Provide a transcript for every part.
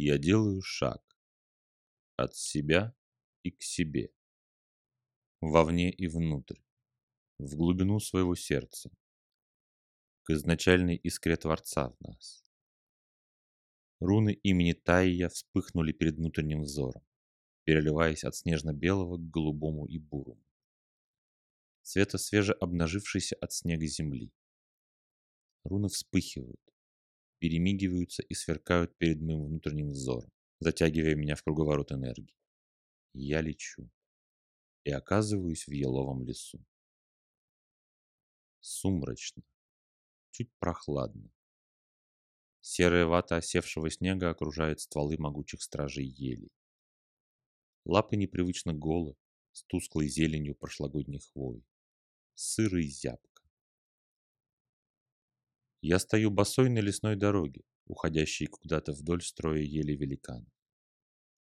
Я делаю шаг от себя и к себе, вовне и внутрь, в глубину своего сердца, к изначальной искре Творца в нас. Руны имени Таия вспыхнули перед внутренним взором, переливаясь от снежно-белого к голубому и бурому. Цвета свеже обнажившейся от снега земли. Руны вспыхивают, перемигиваются и сверкают перед моим внутренним взором, затягивая меня в круговорот энергии. Я лечу и оказываюсь в еловом лесу. Сумрачно, чуть прохладно. Серая вата осевшего снега окружает стволы могучих стражей елей. Лапы непривычно голы, с тусклой зеленью прошлогодних хвой. Сыро и зябко. Я стою босой на лесной дороге, уходящей куда-то вдоль строя ели великан.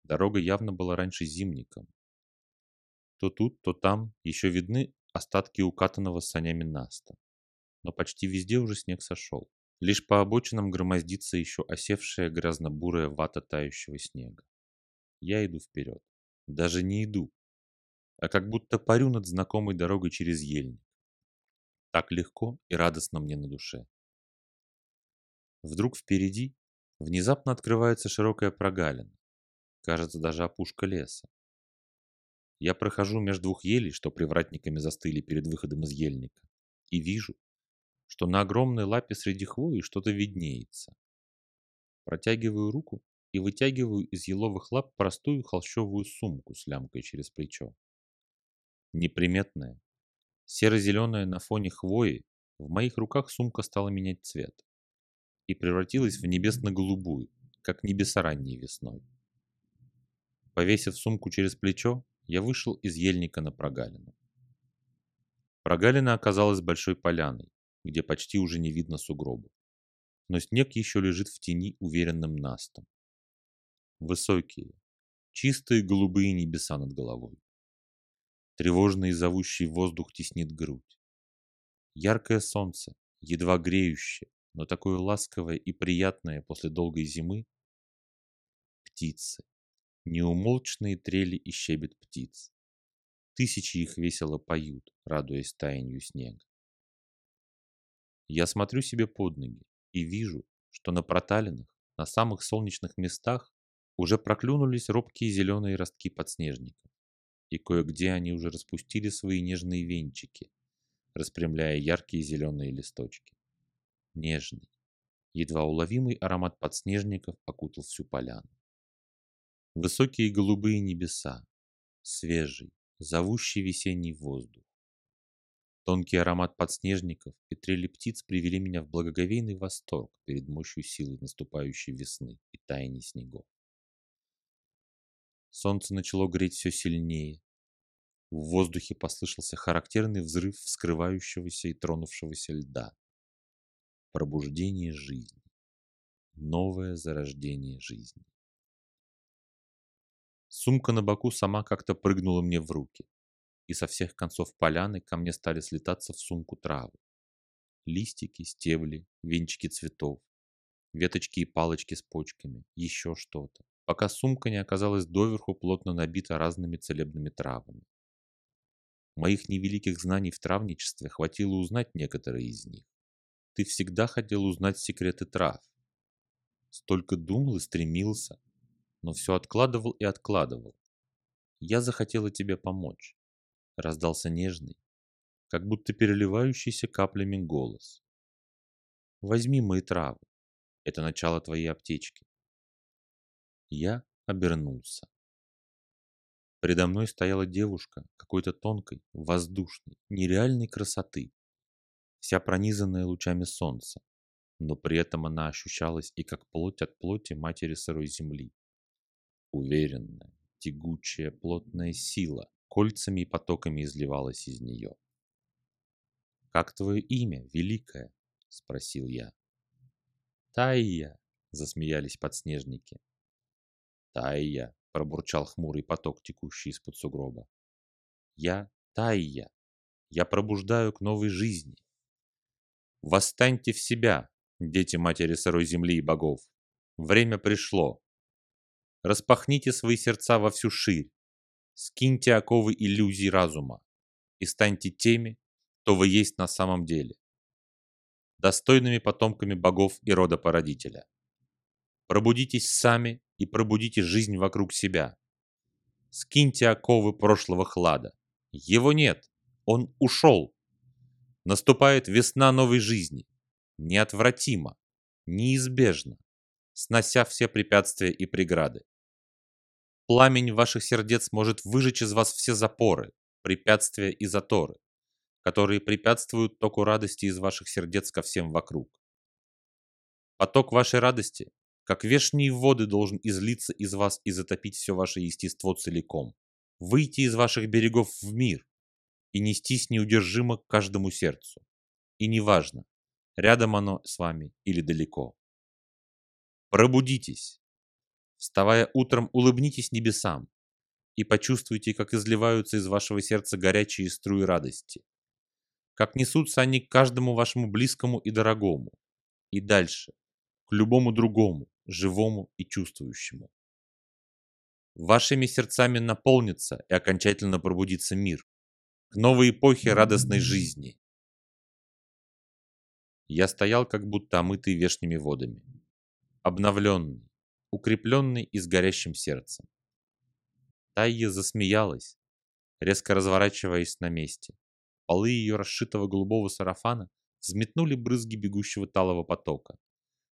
Дорога явно была раньше зимником. То тут, то там еще видны остатки укатанного санями наста. Но почти везде уже снег сошел. Лишь по обочинам громоздится еще осевшая грязно-бурая вата тающего снега. Я иду вперед. Даже не иду, а как будто парю над знакомой дорогой через ельник. Так легко и радостно мне на душе. Вдруг впереди внезапно открывается широкая прогалина. Кажется, даже опушка леса. Я прохожу между двух елей, что привратниками застыли перед выходом из ельника, и вижу, что на огромной лапе среди хвои что-то виднеется. Протягиваю руку и вытягиваю из еловых лап простую холщовую сумку с лямкой через плечо. Неприметная, серо-зеленая на фоне хвои, в моих руках сумка стала менять цвет и превратилась в небесно-голубую, как небеса ранней весной. Повесив сумку через плечо, я вышел из ельника на прогалину. Прогалина оказалась большой поляной, где почти уже не видно сугробов. Но снег еще лежит в тени уверенным настом. Высокие, чистые голубые небеса над головой. Тревожный и зовущий воздух теснит грудь. Яркое солнце, едва греющее, но такое ласковое и приятное после долгой зимы. Птицы. Неумолчные трели и щебет птиц. Тысячи их весело поют, радуясь таянию снега. Я смотрю себе под ноги и вижу, что на проталинах, на самых солнечных местах уже проклюнулись робкие зеленые ростки подснежников, и кое-где они уже распустили свои нежные венчики, распрямляя яркие зеленые листочки. Нежный, едва уловимый аромат подснежников окутал всю поляну. Высокие голубые небеса, свежий, зовущий весенний воздух. Тонкий аромат подснежников и трели птиц привели меня в благоговейный восторг перед мощью силы наступающей весны и таяния снегов. Солнце начало греть все сильнее. В воздухе послышался характерный взрыв вскрывающегося и тронувшегося льда. Пробуждение жизни. Новое зарождение жизни. Сумка на боку сама как-то прыгнула мне в руки и со всех концов поляны ко мне стали слетаться в сумку травы. Листики, стебли, венчики цветов, веточки и палочки с почками, еще что-то, пока сумка не оказалась доверху плотно набита разными целебными травами. Моих невеликих знаний в травничестве хватило узнать некоторые из них. Ты всегда хотел узнать секреты трав. Столько думал и стремился, но все откладывал и откладывал. Я захотела тебе помочь раздался нежный, как будто переливающийся каплями голос. Возьми мои травы. Это начало твоей аптечки. Я обернулся. Предо мной стояла девушка какой-то тонкой, воздушной, нереальной красоты, вся пронизанная лучами солнца, но при этом она ощущалась и как плоть от плоти матери сырой земли. Уверенная, тягучая, плотная сила, кольцами и потоками изливалась из нее. «Как твое имя, Великая?» — спросил я. «Тайя!» — засмеялись подснежники. «Тайя!» — пробурчал хмурый поток, текущий из-под сугроба. «Я Тайя! Я пробуждаю к новой жизни!» «Восстаньте в себя, дети матери сырой земли и богов! Время пришло! Распахните свои сердца во всю ширь, скиньте оковы иллюзий разума и станьте теми, кто вы есть на самом деле, достойными потомками богов и рода породителя. Пробудитесь сами и пробудите жизнь вокруг себя. Скиньте оковы прошлого хлада. Его нет, он ушел. Наступает весна новой жизни. Неотвратимо, неизбежно, снося все препятствия и преграды. Пламень ваших сердец может выжечь из вас все запоры, препятствия и заторы, которые препятствуют току радости из ваших сердец ко всем вокруг. Поток вашей радости, как вешние воды, должен излиться из вас и затопить все ваше естество целиком, выйти из ваших берегов в мир и нестись неудержимо к каждому сердцу. И неважно, рядом оно с вами или далеко. Пробудитесь. Вставая утром, улыбнитесь небесам и почувствуйте, как изливаются из вашего сердца горячие струи радости, как несутся они к каждому вашему близкому и дорогому, и дальше, к любому другому, живому и чувствующему. Вашими сердцами наполнится и окончательно пробудится мир к новой эпохе радостной жизни. Я стоял, как будто омытый вешними водами, обновленный, укрепленный и с горящим сердцем. Тайя засмеялась, резко разворачиваясь на месте. Полы ее расшитого голубого сарафана взметнули брызги бегущего талого потока,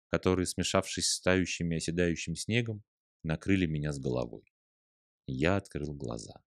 которые, смешавшись с тающим и оседающим снегом, накрыли меня с головой. Я открыл глаза.